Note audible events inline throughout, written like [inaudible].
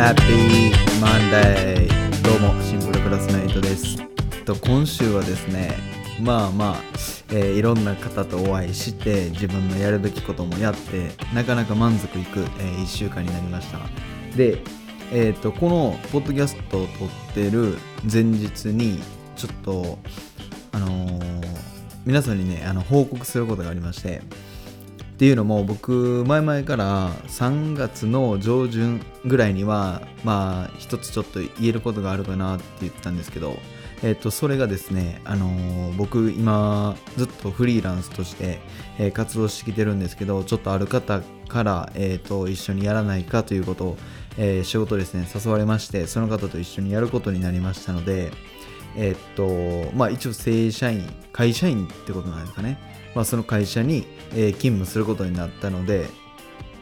Happy Monday! どうも、シンプルクラスメイトです。と今週はですね、まあまあ、えーいろんな方とお会いして、自分のやるべきこともやって、なかなか満足いく、え1週間になりました。で、えー、とこのポッドキャストを撮ってる前日に、ちょっと、あのー皆さんにね、あの報告することがありまして、っていうのも僕前々から3月の上旬ぐらいにはまあ一つちょっと言えることがあるかなって言ったんですけどえっ、とそれがですねあの僕今ずっとフリーランスとして、え活動してきてるんですけどちょっとある方から、えー、と一緒にやらないかということを、え仕事ですね誘われましてその方と一緒にやることになりましたのでえっとまあ一応正社員会社員ってことなんですかね。まあ、その会社に、え勤務することになったので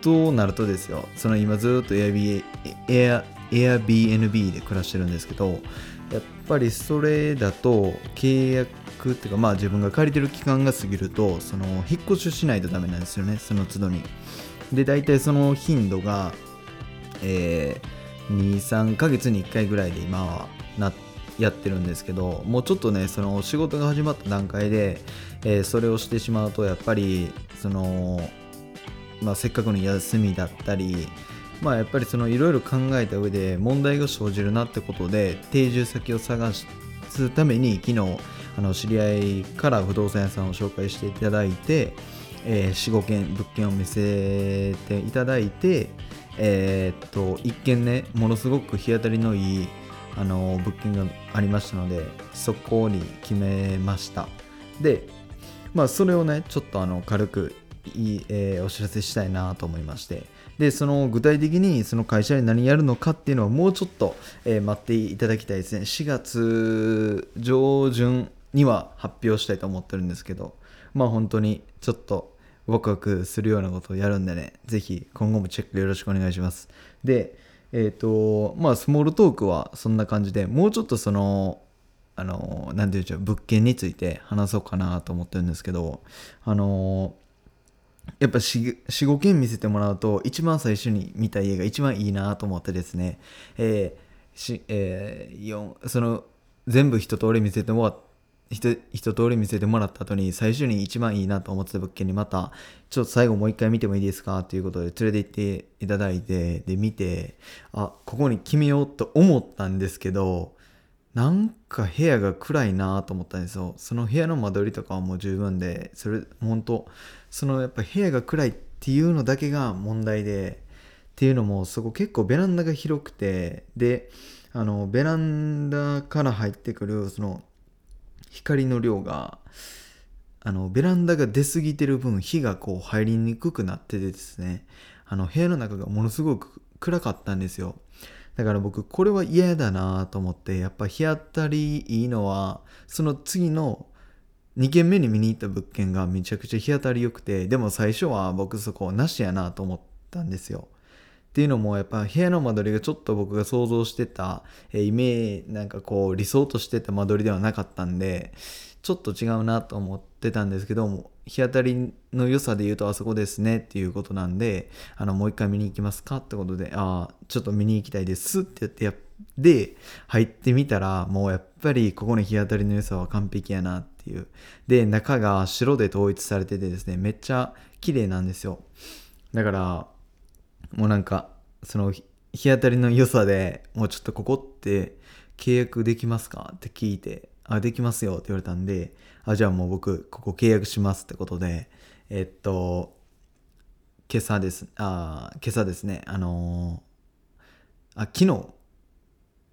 となるとですよその今ずっと Airbnb, で暮らしてるんですけどやっぱりそれだと契約っていうかまあ自分が借りてる期間が過ぎるとその引っ越ししないとダメなんですよねその都度に。で大体その頻度がえ23ヶ月に1回ぐらいで今はなやってるんですけどもうちょっとねその仕事が始まった段階で、えーそれをしてしまうとやっぱりその、まあ、せっかくの休みだったりまあやっぱりいろいろ考えた上で問題が生じるなってことで定住先を探すために昨日あの知り合いから不動産屋さんを紹介していただいて、えー、45件物件を見せていただいてえーっと一見ねものすごく日当たりのいいあの物件がありましたのでそこに決めました。でまあそれをねちょっとあの軽くいい、えーお知らせしたいなと思いまして。でその具体的にその会社で何やるのかっていうのはもうちょっと、えー待っていただきたいですね。4月上旬には発表したいと思ってるんですけど。まあ本当にちょっとワクワクするようなことをやるんでね、ぜひ今後もチェックよろしくお願いします。で、えっ、と、まあ、スモールトークはそんな感じで、もうちょっとその、あの、なていうんでしょう、物件について話そうかなと思ってるんですけど、あの、やっぱ45件見せてもらうと一番最初に見た家が一番いいなと思ってですね、えーしえーその全部一通り見せてもらっ一一通り見せてもらった後に最初に一番いいなと思ってた物件にまたちょっと最後もう一回見てもいいですか？ということで連れて行っていただいてで見てあここに決めようと思ったんですけどなんか部屋が暗いなと思ったんですよ。その部屋の間取りとかはもう十分でそれ本当そのやっぱ部屋が暗いっていうのだけが問題でっていうのもそこ結構ベランダが広くてであのベランダから入ってくるその光の量があのベランダが出過ぎてる分火がこう入りにくくなっててですね。あの部屋の中がものすごく暗かったんですよ。だから僕これは嫌だなと思ってやっぱ日当たりいいのはその次の2軒目に見に行った物件がめちゃくちゃ日当たり良くてでも最初は僕そこなしやなと思ったんですよ。っていうのもやっぱ部屋の間取りがちょっと僕が想像してた、えイメージなんかこう理想としてた間取りではなかったんでちょっと違うなと思ってたんですけども日当たりの良さで言うとあそこですねっていうことなんであのもう一回見に行きますかってことでああちょっと見に行きたいですって言ってやっで入ってみたらもうやっぱりここの日当たりの良さは完璧やなっていう。で中が白で統一されててですねめっちゃ綺麗なんですよ。だからもうなんかその日当たりの良さでもうちょっとここって契約できますかって聞いてあできますよって言われたんであじゃあもう僕ここ契約しますってことでえっと今朝です。あ今朝ですね。あのーあ昨日。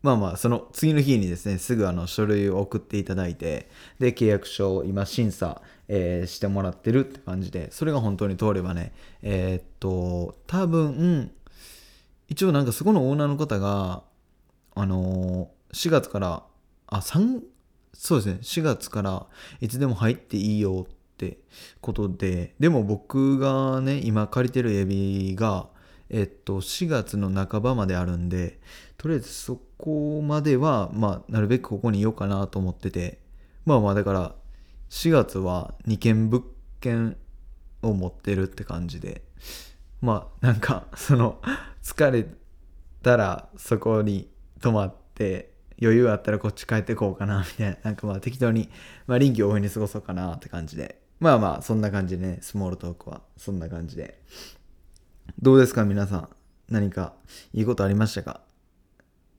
まあまあその次の日にですねすぐあの書類を送っていただいてで契約書を今審査、えーしてもらってるって感じでそれが本当に通ればねえーっと多分一応なんかそこのオーナーの方があのー4月からあ3そうですね。4月からいつでも入っていいよってことで。でも僕がね今借りてるエビがえっと4月の半ばまであるんでとりあえずそこまではまあなるべくここにいようかなと思ってて。まあまあだから4月は2件物件を持ってるって感じで。まあなんかその疲れたらそこに泊まって余裕あったらこっち帰ってこうかなみたいな。[laughs] なんかまあ適当に、まあ、臨機応変に過ごそうかなって感じで。まあまあそんな感じでねスモールトークは。そんな感じで。どうですか皆さん？何かいいことありましたか？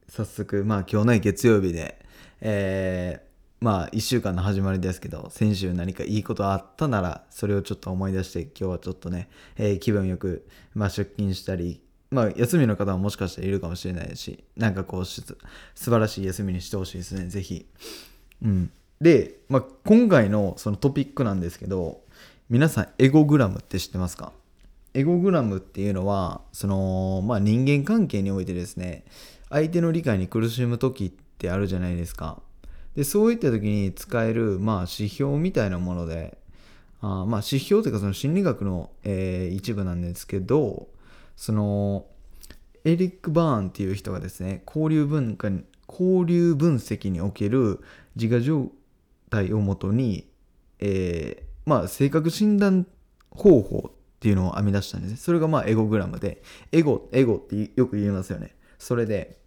早速まあ今日ね月曜日でえーまあ1週間の始まりですけど先週何かいいことあったならそれをちょっと思い出して今日はちょっとね、えー、気分よく、まあ、出勤したりまあ休みの方はもしかしたらいるかもしれないしなんかこう素晴らしい休みにしてほしいですね。ぜひ。うん。で、まあ、今回のそのトピックなんですけど皆さんエゴグラムって知ってますか？エゴグラムっていうのはその、まあ、人間関係においてですね相手の理解に苦しむ時ってあるじゃないですか。でそういった時に使える、まあ、指標みたいなものであまあ指標というかその心理学の、えー、一部なんですけどそのエリック・バーンっていう人がですね交流文化交流分析における自我状態をもとに、えー、まあ性格診断方法っていうのを編み出したんですね。それがまあエゴグラムで、エゴ、エゴってよく言いますよね。それで、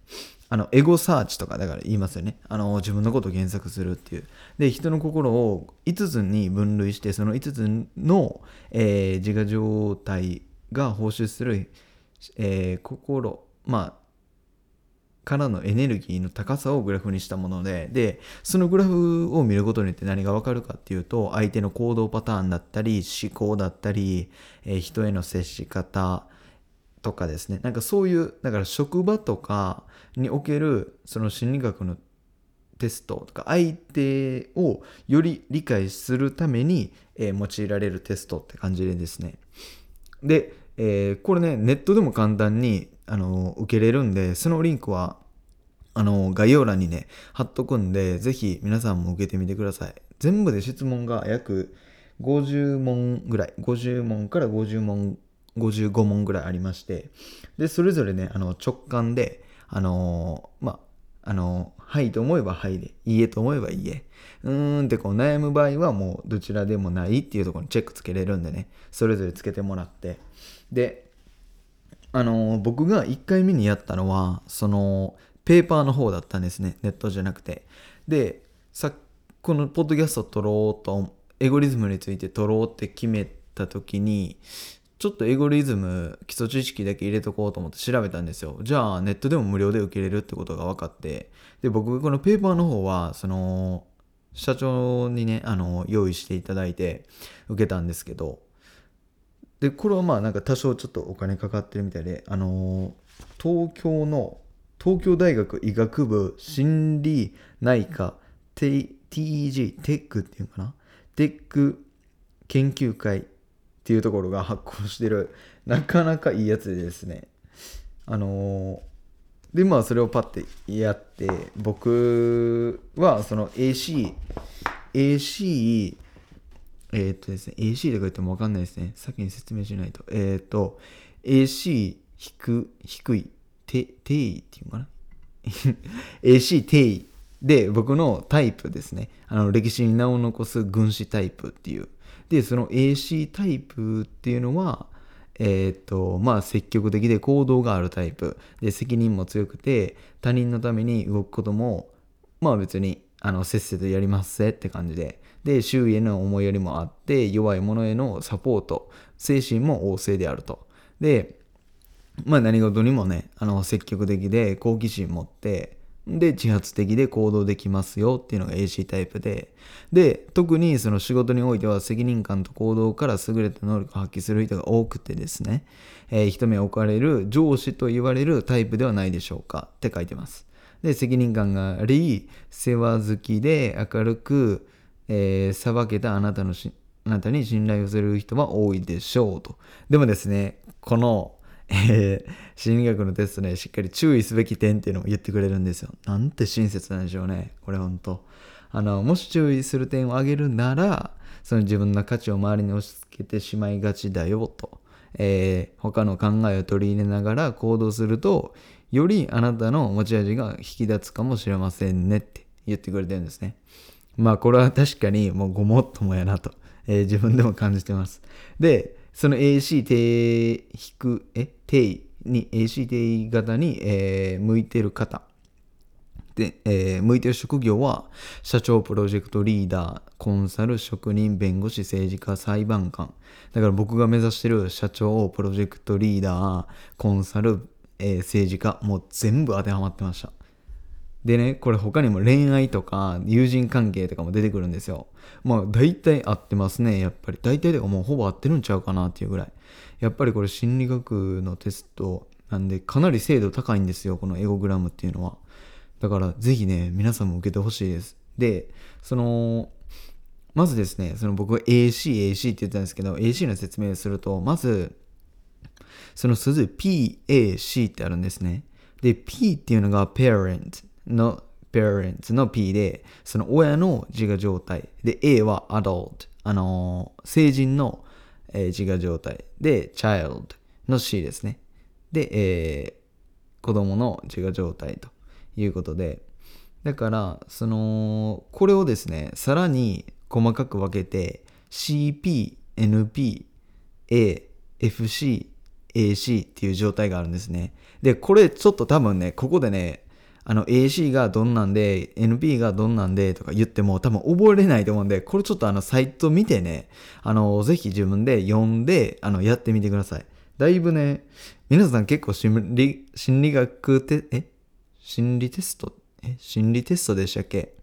あの、エゴサーチとかだから言いますよね。あの、自分のことを検索するっていう。で、人の心を5つに分類して、その5つの、えー、自我状態が放出する、えー、心、まあ、からのエネルギーの高さをグラフにしたもので、で、そのグラフを見ることによって何がわかるかっていうと、相手の行動パターンだったり、思考だったり、えー、人への接し方、とかですね。なんかそういうだから職場とかにおけるその心理学のテストとか相手をより理解するために、えー、用いられるテストって感じでですね。で、えー、これねネットでも簡単にあの受けれるんでそのリンクはあの概要欄にね貼っとくんでぜひ皆さんも受けてみてください全部で質問が約50問ぐらい50問から50問55問ぐらいありまして、で、それぞれね、あの直感で、あの、まあ、あの、はいと思えばはいで、いいえと思えばいいえ。うーんってこう悩む場合はもうどちらでもないっていうところにチェックつけれるんでね、それぞれつけてもらって。で、あの、僕が1回目にやったのは、その、ペーパーの方だったんですね。ネットじゃなくて。で、さこのポッドキャスト撮ろうと、エゴリズムについて撮ろうって決めた時に、ちょっとエゴリズム基礎知識だけ入れとこうと思って調べたんですよ。じゃあネットでも無料で受けれるってことが分かって、で、僕このペーパーの方は、その、社長にね、あの、用意していただいて受けたんですけど、で、これはまあなんか多少ちょっとお金かかってるみたいで、あの、東京の、東京大学医学部心理内科 TEG、テックっていうのかな？テック研究会っていうところが発行してるなかなかいいやつでですね。あのー、でまあそれをパッてやって僕はその ACAC AC えー、っとですね AC とか言っても分かんないですね。先に説明しないと。えー、っと AC 低低い定位っていうのかな？[laughs] AC 定位で僕のタイプですね。あの歴史に名を残す軍師タイプっていう。で、その AC タイプっていうのは、えっ、と、まあ積極的で行動があるタイプ。で、責任も強くて、他人のために動くことも、まあ別に、あの、せっせとやりますせって感じで。で、周囲への思いやりもあって、弱い者へのサポート、精神も旺盛であると。で、まあ何事にもね、あの、積極的で好奇心持って、で、自発的で行動できますよっていうのが AC タイプで、で、特にその仕事においては責任感と行動から優れた能力を発揮する人が多くてですね、えー、一目置かれる上司と言われるタイプではないでしょうかって書いてます。で、責任感があり、世話好きで明るく、えー、さばけたあなたのし、あなたに信頼をする人は多いでしょうと。でもですね、このえー、心理学のテストね、しっかり注意すべき点っていうのを言ってくれるんですよ。なんて親切なんでしょうね。これほんと。あの、もし注意する点を挙げるなら、その自分の価値を周りに押し付けてしまいがちだよと。えー、他の考えを取り入れながら行動すると、よりあなたの持ち味が引き立つかもしれませんねって言ってくれてるんですね。まあこれは確かにもうごもっともやなと、えー、自分でも感じてます。で、その AC 低、低、え、低位に ACT 型に、えー向いてる方で、えー向いてる職業は社長プロジェクトリーダーコンサル職人弁護士政治家裁判官だから僕が目指してる社長プロジェクトリーダーコンサル、えー政治家もう全部当てはまってました。でねこれ他にも恋愛とか友人関係とかも出てくるんですよ。まあ大体合ってますねやっぱり。大体でもうほぼ合ってるんちゃうかなっていうぐらい。やっぱりこれ心理学のテストなんでかなり精度高いんですよこのエゴグラムっていうのは。だからぜひね皆さんも受けてほしいです。でそのまずですねその僕は AC AC って言ったんですけど AC の説明するとまずその数字 PAC ってあるんですね。で、P っていうのが parent の parents の P で、その親の自我状態。で、A は adult、あのー成人の、えー自我状態。で、child の C ですね。で、えー子供の自我状態ということで、だから、その、これをですね、さらに細かく分けて、CP、NP、A、FC、AC っていう状態があるんですね。で、これちょっと多分ね、ここでね、あの AC がどんなんで、NP がどんなんでとか言っても多分覚えれないと思うんで、これちょっとあのサイト見てね、あの、ぜひ自分で読んで、あの、やってみてください。だいぶね、皆さん結構心理、心理学て、え？心理テスト？え？心理テストでしたっけ？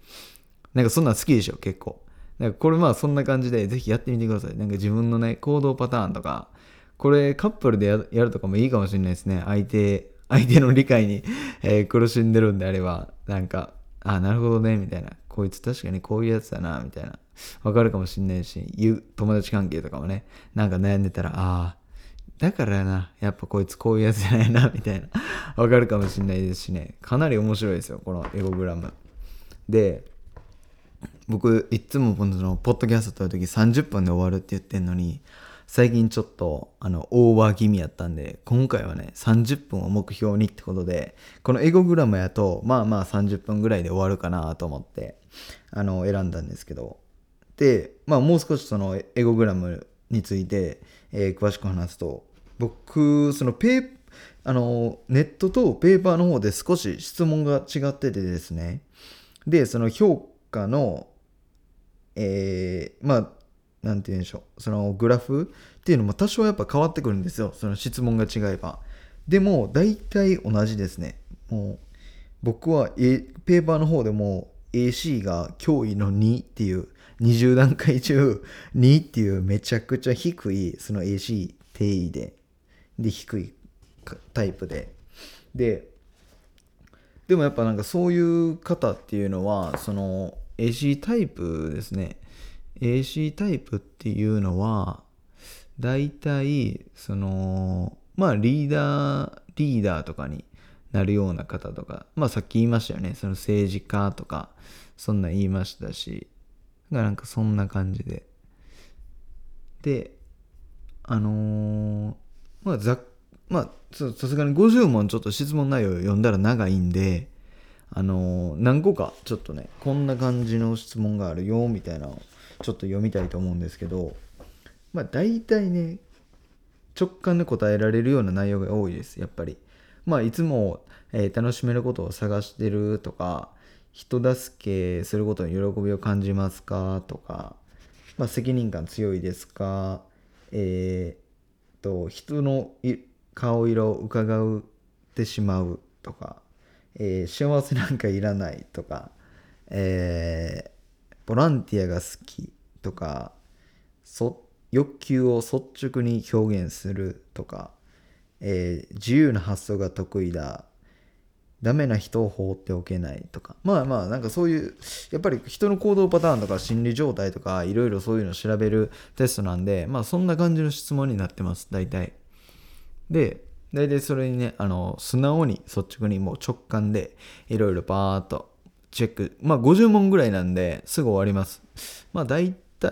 なんかそんなん好きでしょ、結構。なんかこれまあそんな感じでぜひやってみてください。なんか自分のね、行動パターンとか、これカップルでやるとかもいいかもしれないですね。相手、相手の理解に、え苦しんでるんであれば、なんか、あ、なるほどね、みたいな。こいつ確かにこういうやつだな、みたいな。わかるかもしれないし、友達関係とかもね、なんか悩んでたら、ああ、だからな、やっぱこいつこういうやつじゃないな、[laughs] みたいな。わかるかもしれないですしね。かなり面白いですよ、このエゴグラム。で、僕、いつもこのポッドキャスト撮るとき30分で終わるって言ってんのに、最近ちょっと、あの、オーバー気味やったんで、今回はね、30分を目標にってことで、このエゴグラムやと、まあまあ30分ぐらいで終わるかなと思って、あの、選んだんですけど、で、まあもう少しそのエゴグラムについて、えー詳しく話すと、僕、そのペーあの、ネットとペーパーの方で少し質問が違っててですね、で、その評価の、えーまあ、なんて言うんでしょう、そのグラフっていうのも多少やっぱ変わってくるんですよ、その質問が違えば。でも、大体同じですね。もう、僕は、A、ペーパーの方でも AC が脅威の2っていう、20段階中2っていうめちゃくちゃ低い、その AC 定位で、で、低いタイプで。で、でもやっぱなんかそういう方っていうのは、その AC タイプですね。AC タイプっていうのは、大体、その、まあリーダー、リーダーとかになるような方とか、まあさっき言いましたよね。その政治家とか、そんな言いましたし、なんかそんな感じで。で、あのーまあざまあさすがに50問ちょっと質問内容を読んだら長いんであのー何個かちょっとねこんな感じの質問があるよみたいなちょっと読みたいと思うんですけどまあ大体ね直感で答えられるような内容が多いですやっぱり。まあいつも、えー楽しめることを探してるとか人助けすることに喜びを感じますかとか、まあ、責任感強いですかえー、と人のい顔色を伺ってしまうとか、えー幸せなんかいらないとか、えーボランティアが好きとか欲求を率直に表現するとか、えー自由な発想が得意だダメな人を放っておけないとか。まあまあなんかそういうやっぱり人の行動パターンとか心理状態とかいろいろそういうのを調べるテストなんでまあそんな感じの質問になってます大体。で大体それにねあの素直に率直にもう直感でいろいろパーっとチェックまあ50問ぐらいなんですぐ終わりますまあ大体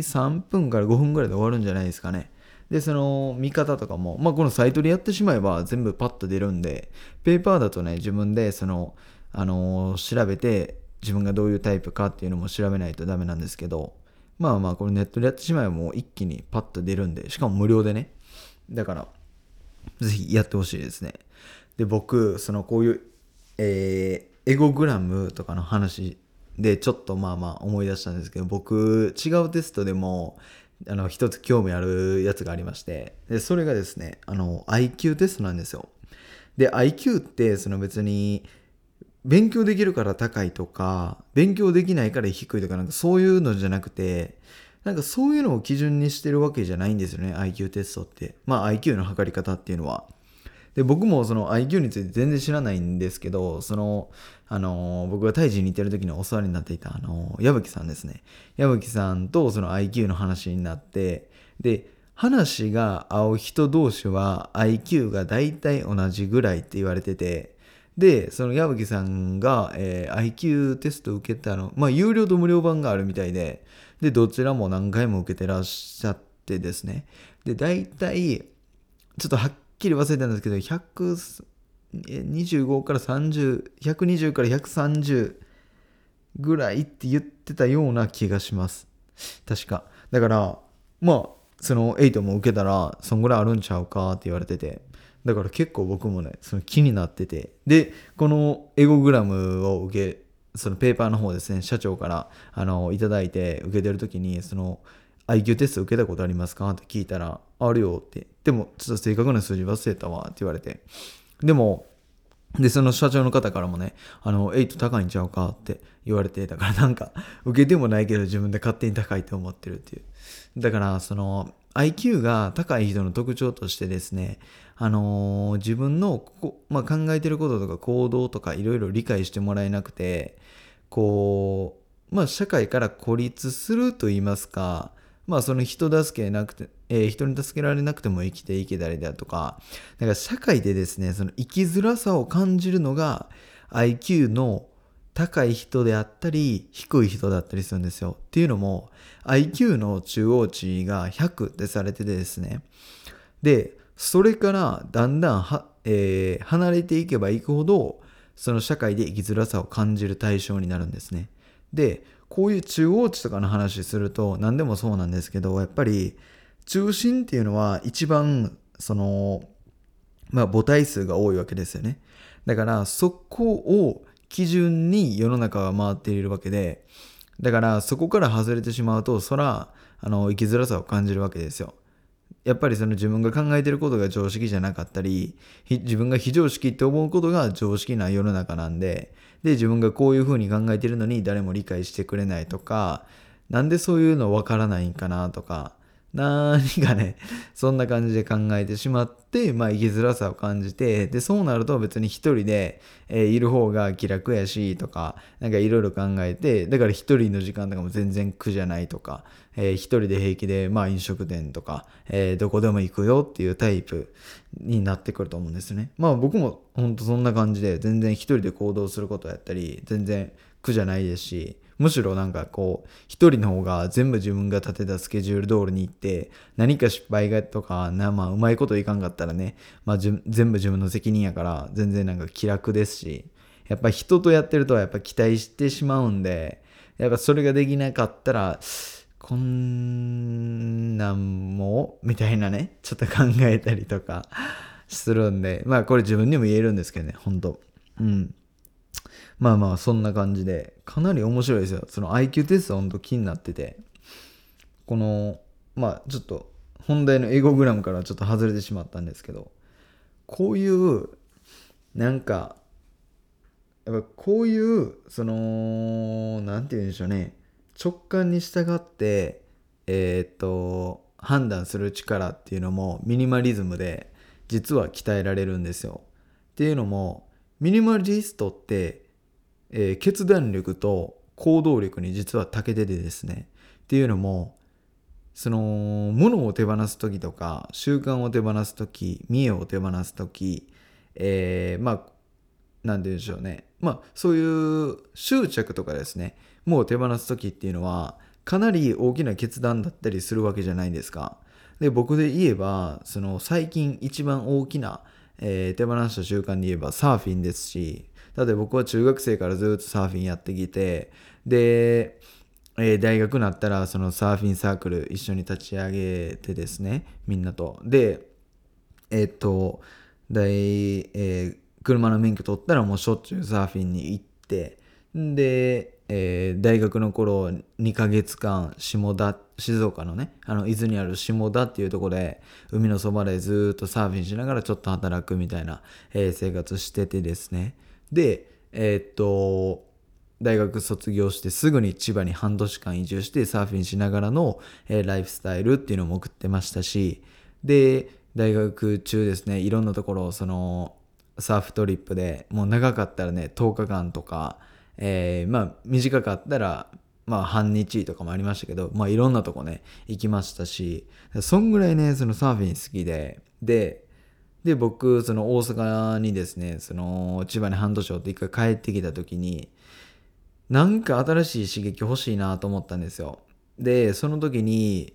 3分から5分ぐらいで終わるんじゃないですかねで、その見方とかも、まあ、このサイトでやってしまえば全部パッと出るんで、ペーパーだとね、自分でその、あの調べて、自分がどういうタイプかっていうのも調べないとダメなんですけど、まあまあ、これネットでやってしまえばもう一気にパッと出るんで、しかも無料でね。だから、ぜひやってほしいですね。で、僕、そのこういう、えー、エゴグラムとかの話でちょっとまあまあ思い出したんですけど、僕、違うテストでも、あの、一つ興味あるやつがありまして、で、それがですね、あの、IQ テストなんですよ。で、IQ って、その別に、勉強できるから高いとか、勉強できないから低いとか、なんかそういうのじゃなくて、なんかそういうのを基準にしてるわけじゃないんですよね、IQ テストって。まあ IQ の測り方っていうのは。で、僕もその IQ について全然知らないんですけど、その、あのー、僕が胎児に行ってる時にお世話になっていた、あの、矢吹さんですね。矢吹さんとその IQ の話になって、で、話が合う人同士は IQ が大体同じぐらいって言われてて、で、その矢吹さんが、えー、IQ テスト受けたの、まあ、有料と無料版があるみたいで、で、どちらも何回も受けてらっしゃってですね。で、大体、ちょっとはっきり忘れたんですけど、125から30、120から130ぐらいって言ってたような気がします。確か。だから、まあ、その8も受けたら、そんぐらいあるんちゃうかって言われてて。だから結構僕もね、その気になってて。で、このエゴグラムを受け、そのペーパーの方ですね、社長からあのいただいて受けてる時に、その IQ テスト受けたことありますかって聞いたら、あるよって。でも、ちょっと正確な数字忘れたわって言われて。でも、で、その社長の方からもね、あの、8高いんちゃうかって言われて、だからなんか、受けてもないけど自分で勝手に高いと思ってるっていう。だから、その、IQ が高い人の特徴としてですね、あのー、自分のこ、まあ、考えてることとか行動とかいろいろ理解してもらえなくて、こう、まあ、社会から孤立すると言いますか、まあその人助けなくて、えー、人に助けられなくても生きていけたりだとか、だか社会でですね、その生きづらさを感じるのが IQ の高い人であったり、低い人だったりするんですよ。っていうのも、IQ の中央値が100ってされててですね。で、それからだんだんは、えー、離れていけばいくほど、その社会で生きづらさを感じる対象になるんですね。で、こういう中央値とかの話すると何でもそうなんですけどやっぱり中心っていうのは一番そのまあ母体数が多いわけですよね。だからそこを基準に世の中は回っているわけでだからそこから外れてしまうとそらあの生きづらさを感じるわけですよ。やっぱりその自分が考えてることが常識じゃなかったり自分が非常識って思うことが常識な世の中なんでで自分がこういうふうに考えてるのに誰も理解してくれないとかなんでそういうの分からないんかなとか何かね、そんな感じで考えてしまって、まあ生きづらさを感じて、で、そうなると別に一人で、えー、いる方が気楽やし、とか、なんかいろいろ考えて、だから一人の時間とかも全然苦じゃないとか、えー、一人で平気で、まあ飲食店とか、えー、どこでも行くよっていうタイプになってくると思うんですね。まあ僕も本当そんな感じで、全然一人で行動することやったり、全然苦じゃないですし、むしろなんかこう、一人の方が全部自分が立てたスケジュール通りに行って、何か失敗がとか、なまあ、うまいこといかんかったらね、まあ、全部自分の責任やから、全然なんか気楽ですし、やっぱ人とやってるとはやっぱ期待してしまうんで、やっぱそれができなかったら、こんなんもみたいなね、ちょっと考えたりとかするんで、まあこれ自分にも言えるんですけどね、ほんと。うん。まあまあそんな感じでかなり面白いですよ。その IQ テストほんと気になってて。このまあちょっと本題のエゴグラムからちょっと外れてしまったんですけど。こういうなんかやっぱこういうその何て言うんでしょうね。直感に従ってえー、っと判断する力っていうのもミニマリズムで実は鍛えられるんですよ。っていうのもミニマリストってえー、決断力と行動力に実は長けててですねっていうのもその物を手放す時とか習慣を手放す時見栄を手放す時、えー、まあ何て言うんでしょうねまあそういう執着とかですねもう手放す時っていうのはかなり大きな決断だったりするわけじゃないですか。で僕で言えばその最近一番大きな、えー、手放した習慣で言えばサーフィンですしだって僕は中学生からずっとサーフィンやってきて、で、えー、大学になったらそのサーフィンサークル一緒に立ち上げてですね、みんなと。で、えっ、と大、えー車の免許取ったらもうしょっちゅうサーフィンに行ってで、えー大学の頃2ヶ月間下田静岡のねあの伊豆にある下田っていうとこで海のそばでずっとサーフィンしながらちょっと働くみたいな、えー生活しててですねでえーっと大学卒業してすぐに千葉に半年間移住してサーフィンしながらの、えーライフスタイルっていうのも送ってましたしで大学中ですねいろんなところをそのサーフトリップでもう長かったらね10日間とか、えーまあ短かったらまあ半日とかもありましたけどまあいろんなとこね行きましたしそんぐらいねそのサーフィン好きででで僕その大阪にですねその千葉に半年おって一回帰ってきた時になんか新しい刺激欲しいなと思ったんですよ。でその時に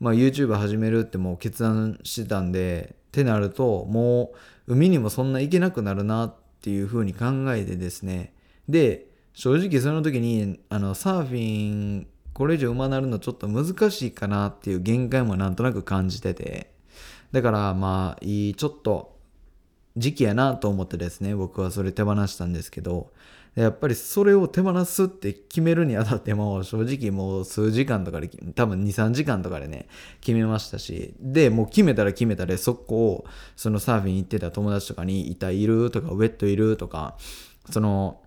まあ YouTube 始めるってもう決断してたんでってなるともう海にもそんな行けなくなるなっていう風に考えてですね。で正直その時にあのサーフィンこれ以上馬なるのちょっと難しいかなっていう限界もなんとなく感じてて。だからまあいいちょっと時期やなと思ってですね僕はそれ手放したんですけどやっぱりそれを手放すって決めるにあたっても正直もう数時間とかで多分23時間とかでね決めましたしでもう決めたら決めたで速攻そのサーフィン行ってた友達とかに「板いる?」とか「ウェットいる?」とかその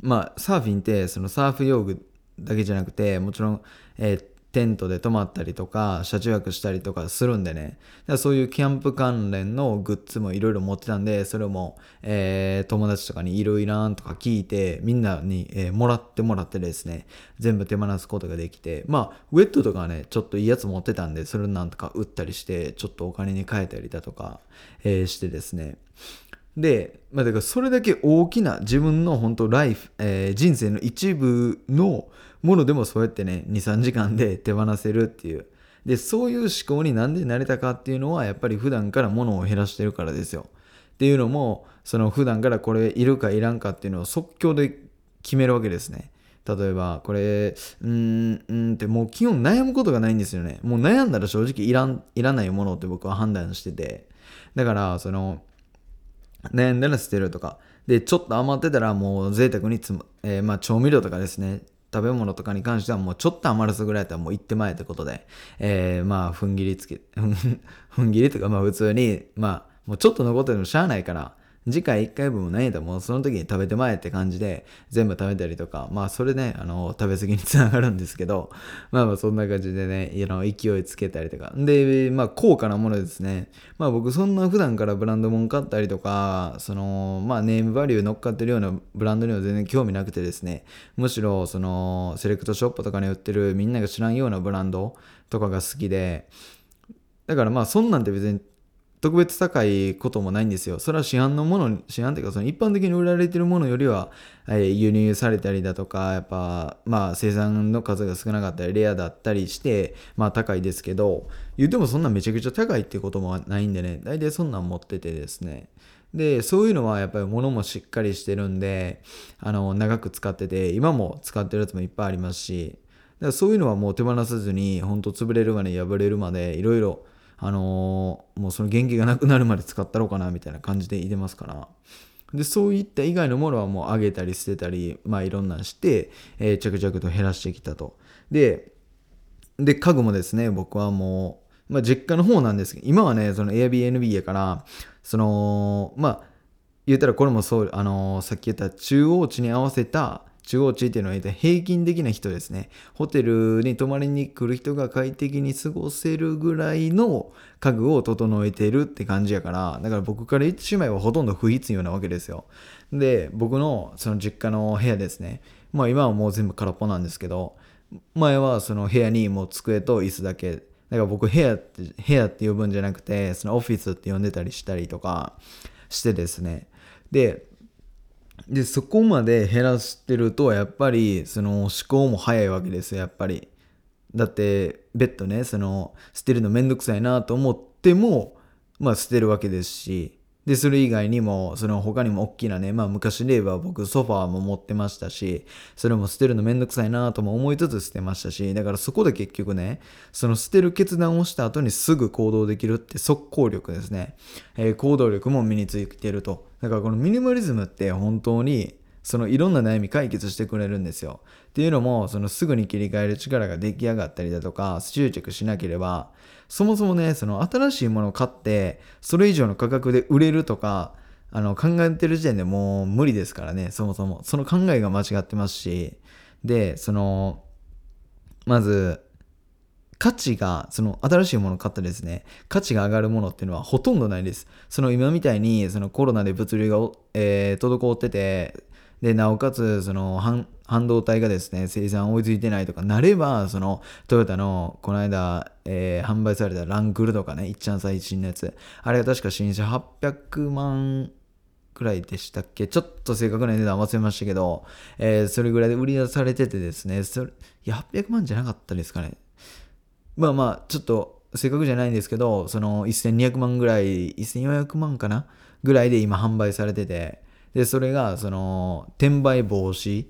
まあサーフィンってそのサーフ用具だけじゃなくてもちろん、えーテントで泊まったりとか車中泊したりとかするんでね。そういうキャンプ関連のグッズもいろいろ持ってたんでそれも、えー友達とかにいるいらんとか聞いてみんなに、えーもらってもらってですね全部手放すことができて。まあウェットとかねちょっといいやつ持ってたんでそれなんとか売ったりしてちょっとお金に換えたりだとか、えーしてですね。で、まあ、だからそれだけ大きな自分の本当ライフ、えー人生の一部のものでもそうやってね23時間で手放せるっていう。でそういう思考になんでなれたかっていうのはやっぱり普段から物を減らしてるからですよ。っていうのもその普段からこれいるかいらんかっていうのを即興で決めるわけですね。例えばこれうーんうんってもう基本悩むことがないんですよね。もう悩んだら正直いらんいらないものって僕は判断してて。だからその悩んだら捨てるとか。でちょっと余ってたらもう贅沢につ、えーまあ調味料とかですね。食べ物とかに関してはもうちょっと余らすぐらいやったらもう行ってまえってことで、えーまあ踏ん切りつけ [laughs] 踏ん切りとかまあ普通にまあもうちょっと残ってるのしゃあないから次回1回分もないんだもうその時に食べてまえって感じで全部食べたりとかまあそれねあの食べ過ぎにつながるんですけど [laughs] まあまあそんな感じでねあの勢いつけたりとか。でまあ高価なものですね。まあ僕そんな普段からブランド物買ったりとかそのまあネームバリュー乗っかってるようなブランドには全然興味なくてですね。むしろそのセレクトショップとかに売ってるみんなが知らんようなブランドとかが好きで。だからまあそんなんて別に特別高いこともないんですよ。それは市販のもの、市販っていうかその一般的に売られてるものよりは、えー輸入されたりだとか、やっぱまあ生産の数が少なかったり、レアだったりして、まあ高いですけど、言ってもそんなめちゃくちゃ高いっていうこともないんでね、大体そんなん持っててですね。で、そういうのはやっぱり物もしっかりしてるんで、あの、長く使ってて、今も使ってるやつもいっぱいありますし、だからそういうのはもう手放さずに、ほんと潰れるまで破れるまで、いろいろあのーもうその元気がなくなるまで使ったろうかなみたいな感じで入れますから。でそういった以外のものはもうあげたり捨てたりまあいろんなんして、えー着々と減らしてきたと。でで家具もですね僕はもう、まあ、実家の方なんですけど今はねその Airbnb やからそのまあ言ったらこれもそう、あのーさっき言った中央値に合わせた中央値っていうのは平均的な人ですね。ホテルに泊まりに来る人が快適に過ごせるぐらいの家具を整えてるって感じやからだから僕から言ってしまえばほとんど不必要なわけですよ。で僕のその実家の部屋ですね。まあ今はもう全部空っぽなんですけど前はその部屋にもう机と椅子だけ。だから僕部屋って部屋って呼ぶんじゃなくてそのオフィスって呼んでたりしたりとかしてですね。ででそこまで減らしてるとやっぱりその思考も早いわけですよやっぱり。だってベッドねその捨てるのめんどくさいなと思ってもまあ捨てるわけですし。で、それ以外にも、その他にも大きなね、まあ昔で言えば僕ソファーも持ってましたし、それも捨てるのめんどくさいなとも思いつつ捨てましたし、だからそこで結局ね、その捨てる決断をした後にすぐ行動できるって即効力ですね。えー、行動力も身についてると。だからこのミニマリズムって本当にそのいろんな悩み解決してくれるんですよ。っていうのも、そのすぐに切り替える力が出来上がったりだとか、執着しなければ、そもそもね、その新しいものを買って、それ以上の価格で売れるとか、あの、考えてる時点でもう無理ですからね、そもそも。その考えが間違ってますし、で、その、まず、価値が、その新しいものを買ったですね、価値が上がるものっていうのはほとんどないです。その今みたいに、そのコロナで物流が、えー、滞ってて、で、なおかつ、その半、半導体がですね、生産追いついてないとかなれば、その、トヨタの、この間、えー、販売されたランクルとかね、いっちゃん最新のやつ。あれが確か新車800万くらいでしたっけ？ちょっと正確な値段忘れましたけど、えー、それぐらいで売り出されててですね、それ、いや、800万じゃなかったですかね。まあまあ、ちょっと正確じゃないんですけど、その1200万ぐらい、1400万かな？ぐらいで今販売されてて、で、それが、その、転売防止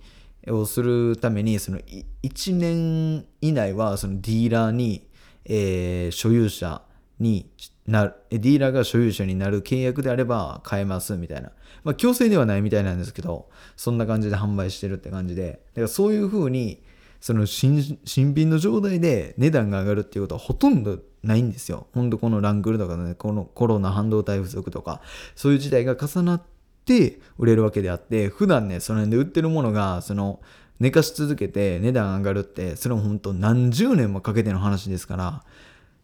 をするために、その、1年以内は、そのディーラーに、えー、所有者になる、ディーラーが所有者になる契約であれば買えますみたいな。まあ、強制ではないみたいなんですけど、そんな感じで販売してるって感じで、だからそういう風に、その新新品の状態で値段が上がるっていうことはほとんどないんですよ。ほんとこのランクルとかね、このコロナ半導体不足とか、そういう事態が重なっ、って売れるわけであって、普段ね、その辺で売ってるものが、その、寝かし続けて値段上がるって、それも本当何十年もかけての話ですから、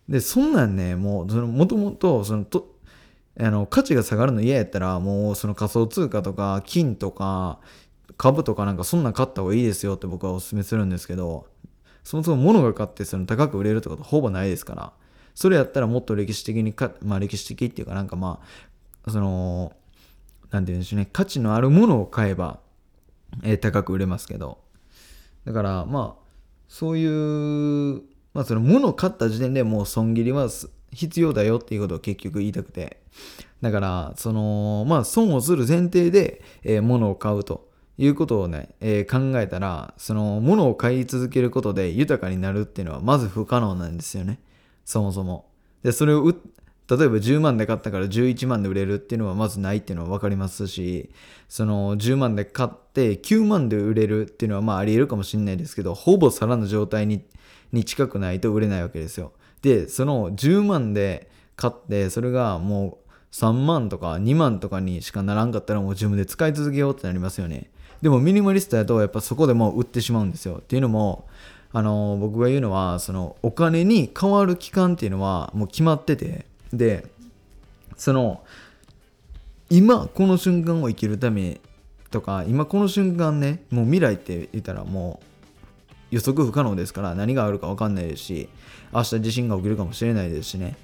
で、そんなんね、もう、その、もともと、その、と、あの、価値が下がるの嫌やったら、もう、その仮想通貨とか、金とか、株とかなんかそんなん買った方がいいですよって僕はお勧めするんですけど、そもそも物が買ってその高く売れるってことほぼないですから、それやったらもっと歴史的にか、まあ歴史的っていうかなんかまあ、その、なんて言うんでしょうね、価値のあるものを買えば、えー、高く売れますけど。だから、まあ、そういう、まあ、その物を買った時点でもう損切りは必要だよっていうことを結局言いたくて。だから、その、まあ、損をする前提で、えー、物を買うということをね、えー、考えたら、その、物を買い続けることで豊かになるっていうのはまず不可能なんですよね。そもそも。で、それを例えば10万で買ったから11万で売れるっていうのはまずないっていうのは分かりますし、その10万で買って9万で売れるっていうのはまああり得るかもしれないですけど、ほぼ皿の状態にに近くないと売れないわけですよ。で、その10万で買って、それがもう3万とか2万とかにしかならんかったらもう自分で使い続けようってなりますよね。でもミニマリストだとやっぱそこでもう売ってしまうんですよ。っていうのも、あの僕が言うのはそのお金に変わる期間っていうのはもう決まっててでその今この瞬間を生きるためとか今この瞬間ねもう未来って言ったらもう予測不可能ですから何があるか分かんないですし明日地震が起きるかもしれないですしね。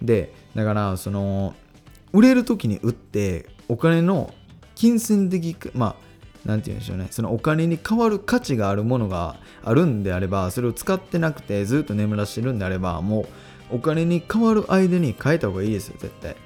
でだからその売れる時に売ってお金の金銭的まあ何て言うんでしょうね。そのお金に変わる価値があるものがあるんであればそれを使ってなくてずっと眠らしてるんであればもうお金に変わる間に変えた方がいいですよ絶対。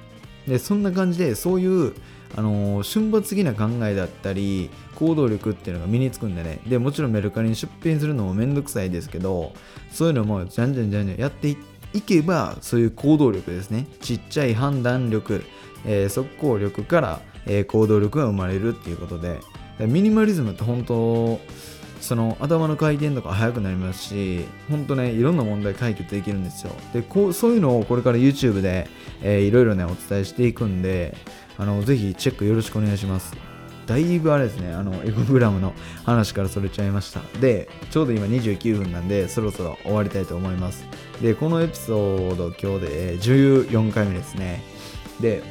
でそんな感じでそういうあのー、瞬発的な考えだったり行動力っていうのが身につくんでね。でもちろんメルカリに出品するのもめんどくさいですけどそういうのもじゃんじゃんじゃんじゃんやっていけばそういう行動力ですね。ちっちゃい判断力、えー、速攻力から、えー、行動力が生まれるっていうことで。ミニマリズムって本当その頭の回転とか速くなりますし、ほんとね、いろんな問題解決できるんですよ。で、こうそういうのをこれから YouTube で、えー、いろいろね、お伝えしていくんで、あの、ぜひチェックよろしくお願いします。だいぶあれですね、あの、エコグラムの話からそれちゃいました。で、ちょうど今29分なんで、そろそろ終わりたいと思います。で、このエピソード今日で14回目ですね。で、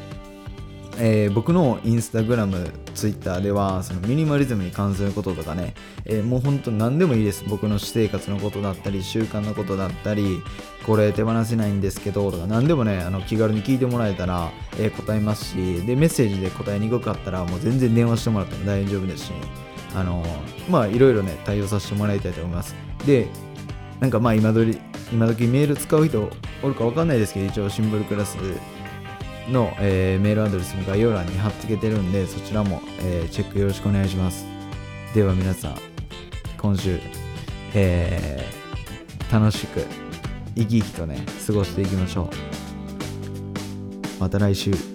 えー、僕のインスタグラム、ツイッターでは、そのミニマリズムに関することとかね、えー、もう本当何でもいいです。僕の私生活のことだったり、習慣のことだったり、これ手放せないんですけど、とか何でもね、あの気軽に聞いてもらえたら、えー、答えますし、で、メッセージで答えにくかったら、もう全然電話してもらっても大丈夫ですし、あのまあ、いろいろね、対応させてもらいたいと思います。で、なんかまあ今時、今時メール使う人おるか分かんないですけど、一応シンボルクラスの、えーメールアドレスも概要欄に貼っつけてるんでそちらも、えーチェックよろしくお願いします。では皆さん今週、えー楽しく生き生きとね過ごしていきましょう。また来週。